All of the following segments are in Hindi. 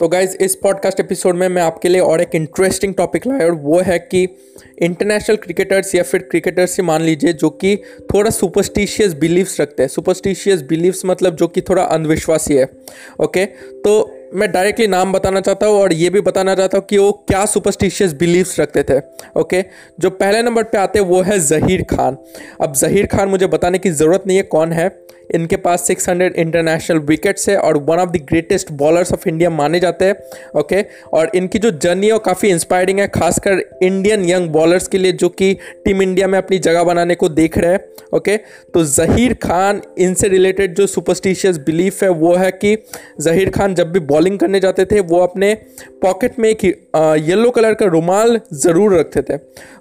तो गाइज़ इस पॉडकास्ट एपिसोड में मैं आपके लिए और एक इंटरेस्टिंग टॉपिक लाया और वो है कि इंटरनेशनल क्रिकेटर्स या फिर क्रिकेटर्स ही मान लीजिए जो कि थोड़ा सुपरस्टिशियस बिलीव्स रखते हैं। सुपरस्टिशियस बिलीव्स मतलब जो कि थोड़ा अंधविश्वासी है। ओके तो मैं डायरेक्टली नाम बताना चाहता हूँ और ये भी बताना चाहता हूँ कि वो क्या सुपरस्टिशियस बिलीव्स रखते थे ओके जो पहले नंबर पे आते हैं वो है जहीर खान। अब जहीर खान मुझे बताने की ज़रूरत नहीं है कौन है। इनके पास 600 इंटरनेशनल विकेट्स है और one of the greatest bowlers of India माने जाते हैं ओके और इनकी जो जर्नी है वो काफ़ी इंस्पायरिंग है, खासकर इंडियन यंग बॉलर्स के लिए जो कि टीम इंडिया में अपनी जगह बनाने को देख रहे हैं ओके तो जहीर खान इनसे रिलेटेड जो सुपरस्टिशियस बिलीफ है वो है कि जहीर खान जब भी बॉलिंग करने जाते थे, वो अपने पॉकेट में एक येलो कलर का रुमाल ज़रूर रखते थे।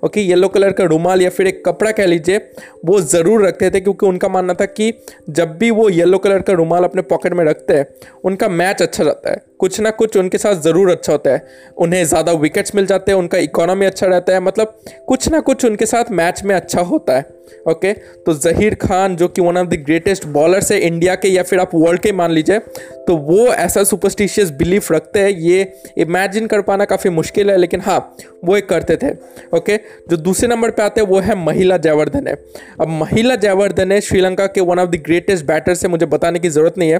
ओके येलो कलर का रुमाल या फिर एक कपड़ा कह लीजिए, वो ज़रूर रखते थे क्योंकि उनका मानना था कि जब भी वो येलो कलर का रुमाल अपने पॉकेट में रखते हैं, उनका मैच अच्छा जाता है। कुछ ना कुछ उनके साथ ज़रूर अच्छा होता है। उन्हें ज़्यादा विकेट्स मिल जाते हैं, उनका इकोनॉमी अच्छा रहता है। मतलब कुछ ना कुछ उनके साथ मैच में अच्छा होता है। ओके तो जहीर खान जो कि one of the greatest bowlers है इंडिया के या फिर आप वर्ल्ड के मान लीजिए तो वो ऐसा सुपरस्टिशियस बिलीफ रखते हैं, ये इमेजिन कर पाना काफ़ी मुश्किल है, लेकिन हाँ वो एक करते थे। ओके जो दूसरे नंबर पे आते हैं, वो है महिला जयवर्धन है। अब महिला जयवर्धन है, श्रीलंका के one of the greatest batter से मुझे बताने की ज़रूरत नहीं है।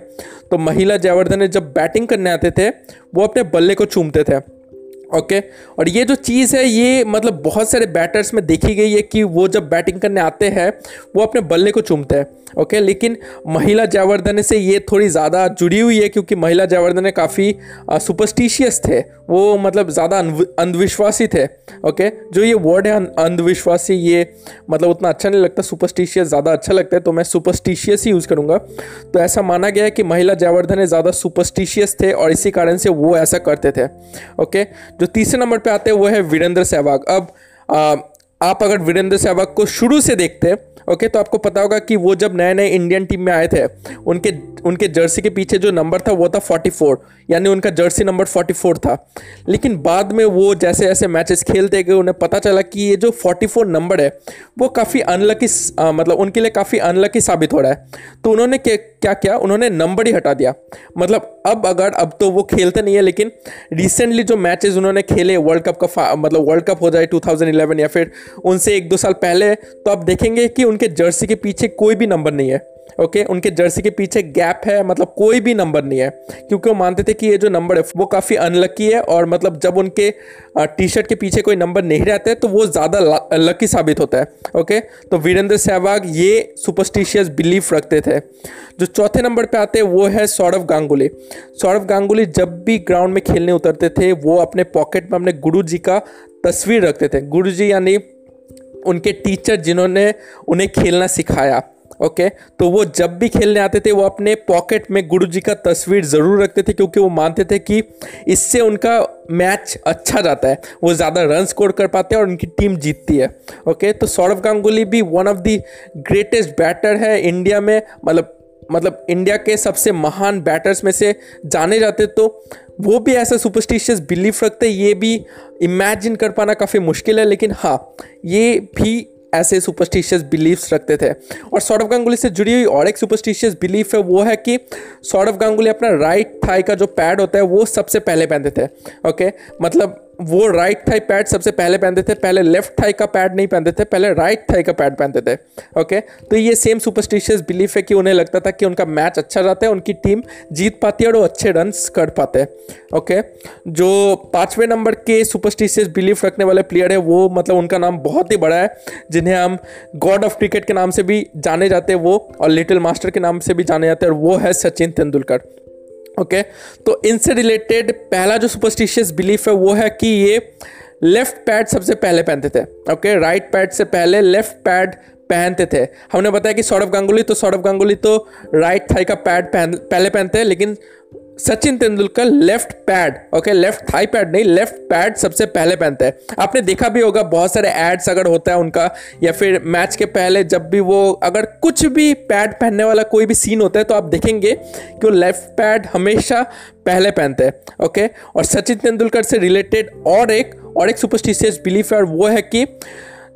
तो महिला जयवर्धन जब बैटिंग करने आते थे, वो अपने बल्ले को चूमते थे। ओके? और ये जो चीज़ है, ये मतलब बहुत सारे बैटर्स में देखी गई है कि वो जब बैटिंग करने आते हैं, वो अपने बल्ले को चूमते हैं, ओके? लेकिन महिला जयवर्धन से ये थोड़ी ज़्यादा जुड़ी हुई है क्योंकि महिला जयवर्धन काफ़ी सुपरस्टिशियस थे वो मतलब ज़्यादा अंधविश्वासी थे ओके जो ये वर्ड है अंधविश्वासी, ये मतलब उतना अच्छा नहीं लगता सुपरस्टिशियस ज़्यादा अच्छा लगता है तो मैं सुपरस्टिशियस ही यूज़ करूँगा। तो ऐसा माना गया है कि महिला जयवर्धन ज़्यादा सुपरस्टिशियस थे और इसी कारण से वो ऐसा करते थे ओके जो तीसरे नंबर पर आते हैं, वो है वीरेंद्र सहवाग। अब आप अगर वीरेंद्र सहवाग को शुरू से देखते हैं ओके तो आपको पता होगा कि वो जब नए नए इंडियन टीम में आए थे, उनके उनके जर्सी के पीछे जो नंबर था वो था 44 यानी उनका जर्सी नंबर 44 था। लेकिन बाद में वो जैसे जैसे मैचेस खेलते गए, उन्हें पता चला कि ये जो 44 नंबर है, वो काफ़ी अनलकी मतलब उनके लिए काफ़ी अनलकी साबित हो रहा है। तो उन्होंने क्या क्या उन्होंने नंबर ही हटा दिया। मतलब अब अगर, अब तो वो खेलते नहीं है, लेकिन रिसेंटली जो मैचेस उन्होंने खेले वर्ल्ड कप का मतलब वर्ल्ड कप हो जाए 2011 या फिर उनसे एक दो साल पहले तो आप देखेंगे कि उनके जर्सी के पीछे कोई भी नंबर नहीं है। ओके उनके जर्सी के पीछे गैप है मतलब कोई भी नंबर नहीं है। क्योंकि वो मानते थे कि ये जो नंबर है, वो काफ़ी अनलकी है और मतलब जब उनके टी शर्ट के पीछे कोई नंबर नहीं रहता है तो वो ज़्यादा लकी साबित होता है। ओके तो वीरेंद्र सहवाग ये सुपरस्टिशियस बिलीफ रखते थे। जो चौथे नंबर पे आते हैं, वो है सौरभ गांगुली। सौरभ गांगुली जब भी ग्राउंड में खेलने उतरते थे, वो अपने पॉकेट में अपने गुरु जी का तस्वीर रखते थे। गुरु जी यानी उनके टीचर जिन्होंने उन्हें खेलना सिखाया। ओके तो वो जब भी खेलने आते थे, वो अपने पॉकेट में गुरु जी का तस्वीर ज़रूर रखते थे, क्योंकि वो मानते थे कि इससे उनका मैच अच्छा जाता है। वो ज़्यादा रन स्कोर कर पाते हैं और उनकी टीम जीतती है। ओके तो सौरभ गांगुली भी one of the greatest batter है इंडिया में। मतलब मतलब इंडिया के सबसे महान बैटर्स में से जाने जाते तो वो भी ऐसा सुपरस्टिशियस बिलीफ रखते, ये भी इमेजिन कर पाना काफ़ी मुश्किल है, लेकिन हाँ ये भी ऐसे सुपरस्टिशियस बिलीफ्स रखते थे। और सौरभ गांगुली से जुड़ी हुई और एक सुपरस्टिशियस बिलीफ है, वो है कि सौरभ गांगुली अपना राइट थाई का जो पैड होता है, वो सबसे पहले पहनते थे ओके मतलब वो राइट थाई पैड सबसे पहले पहनते थे, पहले लेफ़्ट थाई का पैड नहीं पहनते थे, पहले राइट थाई का पैड पहनते थे ओके तो ये सेम सुपरस्टिशियस बिलीफ है कि उन्हें लगता था कि उनका मैच अच्छा जाता है, उनकी टीम जीत पाती है और वो अच्छे रन कर पाते हैं ओके जो पाँचवें नंबर के सुपरस्टिशियस बिलीफ रखने वाले प्लेयर है, वो मतलब उनका नाम बहुत ही बड़ा है, जिन्हें हम गॉड ऑफ़ क्रिकेट के नाम से भी जाने जाते हैं, वो और लिटिल मास्टर के नाम से भी जाने जाते हैं, और वो है सचिन तेंदुलकर। ओके? तो इनसे रिलेटेड पहला जो सुपरस्टिशियस बिलीफ है, वो है कि ये लेफ़्ट पैड सबसे पहले पहनते थे, ओके? राइट पैड से पहले लेफ़्ट पैड पहनते थे। हमने बताया कि सौरभ गांगुली तो सौरभ गांगुली तो राइट थाई का पैड पहन, पहले पहनते हैं, लेकिन Sachin Tendulkar left pad okay left thigh pad नहीं लेफ़्ट पैड सबसे पहले पहनते हैं। आपने देखा भी होगा, बहुत सारे एड्स अगर होता है उनका, या फिर मैच के पहले जब भी वो, अगर कुछ भी पैड पहनने वाला कोई भी सीन होता है तो आप देखेंगे कि वो लेफ़्ट पैड हमेशा पहले पहनते हैं ओके और सचिन तेंदुलकर से रिलेटेड और एक और एक सुपरस्टिशियस बिलीफ है वो है कि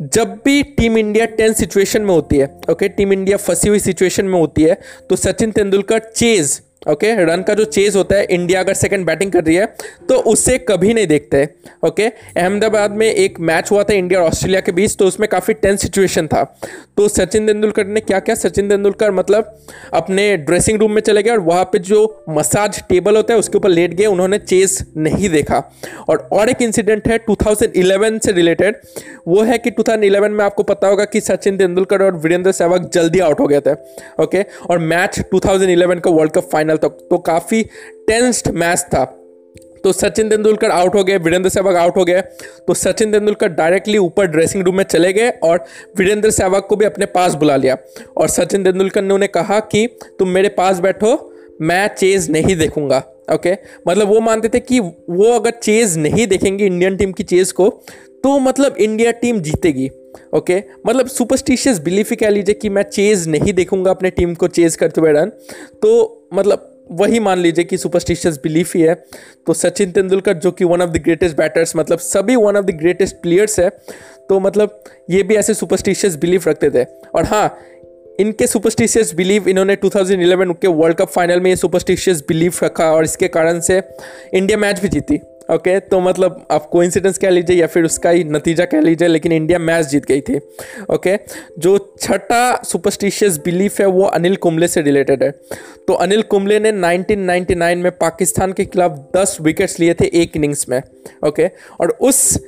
जब भी टीम इंडिया टेंस सिचुएशन में होती है ओके टीम इंडिया फंसी हुई सिचुएशन में होती है तो Sachin Tendulkar chase okay okay, run का जो चेज होता है इंडिया अगर सेकंड बैटिंग कर रही है तो उससे कभी नहीं देखते ओके okay? अहमदाबाद में एक मैच हुआ था इंडिया और ऑस्ट्रेलिया के बीच तो उसमें काफ़ी टेंस सिचुएशन था। तो सचिन तेंदुलकर ने क्या किया? सचिन तेंदुलकर मतलब अपने ड्रेसिंग रूम में चले गए और वहाँ पे जो मसाज टेबल होता है उसके ऊपर लेट गए उन्होंने चेज नहीं देखा। और और एक इंसिडेंट है टू से रिलेटेड वो है कि टू में आपको पता होगा कि सचिन तेंदुलकर और वीरेंद्र सहवाग जल्दी आउट हो गए थे ओके और मैच टू का वर्ल्ड कप फाइनल फाइनल तक। तो काफ़ी टेंस्ड मैच था। तो सचिन तेंदुलकर आउट हो गए, वीरेंद्र सहवाग आउट हो गए। तो सचिन तेंदुलकर डायरेक्टली ऊपर ड्रेसिंग रूम में चले गए और वीरेंद्र सहवाग को भी अपने पास बुला लिया। और सचिन तेंदुलकर ने उन्हें कहा कि, तुम मेरे पास बैठो, मैं चेज नहीं देखूँगा। ओके मतलब वो मानते थे कि वो अगर चेज नहीं देखेंगे इंडियन टीम की चेज को तो मतलब इंडिया टीम जीतेगी। ओके? मतलब सुपरस्टिशियस बिलीफ ही कह लीजिए कि मैं चेज नहीं देखूँगा अपने टीम को चेज करते हुए रन तो मतलब वही मान लीजिए कि सुपरस्टिशियस बिलीफ ही है। तो सचिन तेंदुलकर जो कि one of the greatest batters मतलब सभी one of the greatest players है तो मतलब ये भी ऐसे सुपरस्टिशियस बिलीफ रखते थे। और हाँ इनके सुपरस्टिशियस बिलीव इन्होंने 2011 के वर्ल्ड कप फाइनल में ये सुपरस्टिशियस बिलीफ रखा और इसके कारण से इंडिया मैच भी जीती। ओके okay, तो मतलब आप को कह लीजिए या फिर उसका ही नतीजा कह लीजिए लेकिन इंडिया मैच जीत गई थी ओके okay? जो छठा सुपरस्टिशियस बिलीफ है वो अनिल कुंबले से रिलेटेड है तो अनिल कुंबले ने 1999 में पाकिस्तान के खिलाफ 10 विकेट्स लिए थे एक इनिंग्स में ओके okay? और उस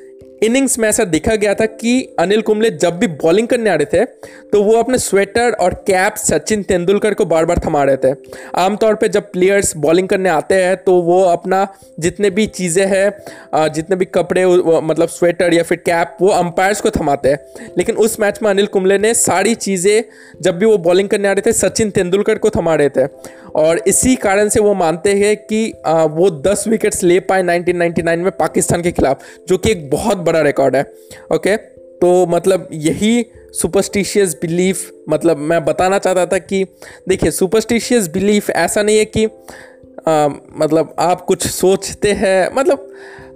इनिंग्स में ऐसा देखा गया था कि अनिल कुंबले जब भी बॉलिंग करने आ रहे थे तो वो अपने स्वेटर और कैप सचिन तेंदुलकर को बार बार थमा रहे थे। आमतौर पे जब प्लेयर्स बॉलिंग करने आते हैं तो वो अपना जितने भी चीज़ें हैं जितने भी कपड़े मतलब स्वेटर या फिर कैप वो अंपायर्स को थमाते हैं। लेकिन उस मैच में अनिल कुंबले ने सारी चीज़ें, जब भी वो बॉलिंग करने आ रहे थे, सचिन तेंदुलकर को थमा रहे थे। और इसी कारण से वो मानते हैं कि वो दस विकेट्स ले पाए 1999 में पाकिस्तान के खिलाफ, जो कि एक बहुत बड़ा रिकॉर्ड है। ओके तो मतलब यही सुपरस्टिशियस बिलीफ मतलब मैं बताना चाहता था कि देखिए सुपरस्टिशियस बिलीफ ऐसा नहीं है कि आ, मतलब आप कुछ सोचते हैं मतलब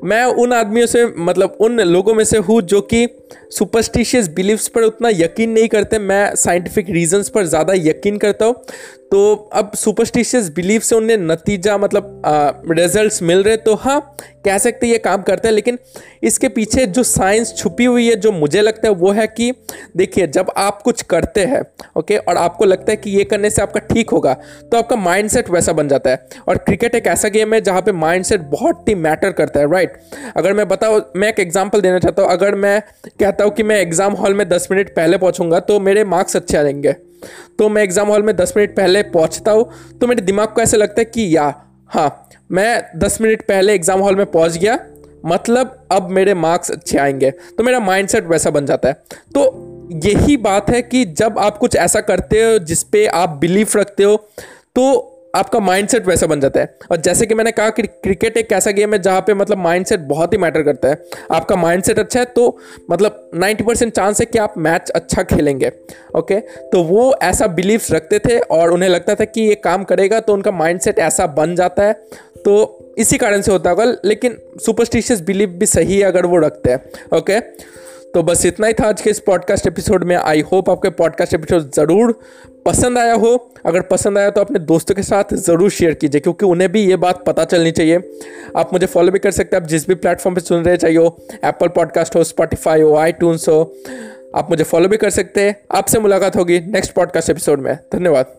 मैं उन आदमियों से मतलब उन लोगों में से हूँ जो कि सुपरस्टिशियस बिलीव्स पर उतना यकीन नहीं करते। मैं साइंटिफिक रीजंस पर ज़्यादा यकीन करता हूँ। तो अब सुपरस्टिशियस बिलीव से उन्हें नतीजा मतलब रिजल्ट्स मिल रहे तो हाँ कह सकते ये काम करते हैं, लेकिन इसके पीछे जो साइंस छुपी हुई है, जो मुझे लगता है, वो है कि देखिए, जब आप कुछ करते हैं, ओके, और आपको लगता है कि ये करने से आपका ठीक होगा तो आपका माइंडसेट वैसा बन जाता है। और क्रिकेट एक ऐसा गेम है जहाँ पे माइंडसेट बहुत ही मैटर करता है राइट अगर मैं बताऊँ मैं एक एग्ज़ाम्पल देना चाहता हूँ, अगर मैं कहता हूँ कि मैं एग्ज़ाम हॉल में दस मिनट पहले पहुँचूँगा तो मेरे मार्क्स अच्छे आ जाएँगे। तो मैं एग्ज़ाम हॉल में दस मिनट पहले पहुँचता हूँ तो मेरे दिमाग को ऐसे लगता है कि, या हाँ मैं दस मिनट पहले एग्ज़ाम हॉल में पहुँच गया मतलब अब मेरे मार्क्स अच्छे आएँगे। तो मेरा माइंडसेट वैसा बन जाता है। तो यही बात है कि जब आप कुछ ऐसा करते हो जिस पे आप बिलीफ रखते हो तो आपका माइंडसेट वैसा बन जाता है। और जैसे कि मैंने कहा कि क्रिकेट एक ऐसा गेम है जहाँ पे मतलब माइंडसेट बहुत ही मैटर करता है। आपका माइंडसेट अच्छा है तो मतलब 90 परसेंट चांस है कि आप मैच अच्छा खेलेंगे ओके तो वो ऐसा बिलीव्स रखते थे और उन्हें लगता था कि ये काम करेगा तो उनका माइंडसेट ऐसा बन जाता है। तो इसी कारण से होता होगा, लेकिन सुपरस्टिशियस बिलीव भी सही है अगर वो रखते हैं ओके तो बस इतना ही था आज के इस पॉडकास्ट एपिसोड में। आई होप आपके पॉडकास्ट एपिसोड ज़रूर पसंद आया हो, अगर पसंद आया तो अपने दोस्तों के साथ ज़रूर शेयर कीजिए, क्योंकि उन्हें भी ये बात पता चलनी चाहिए। आप मुझे फॉलो भी कर सकते हैं, आप जिस भी प्लेटफॉर्म पर सुन रहे चाहिए हो एप्पल पॉडकास्ट हो स्पॉटिफाई हो आई हो, आप मुझे फॉलो भी कर सकते हैं। आपसे मुलाकात होगी नेक्स्ट पॉडकास्ट एपिसोड में। धन्यवाद।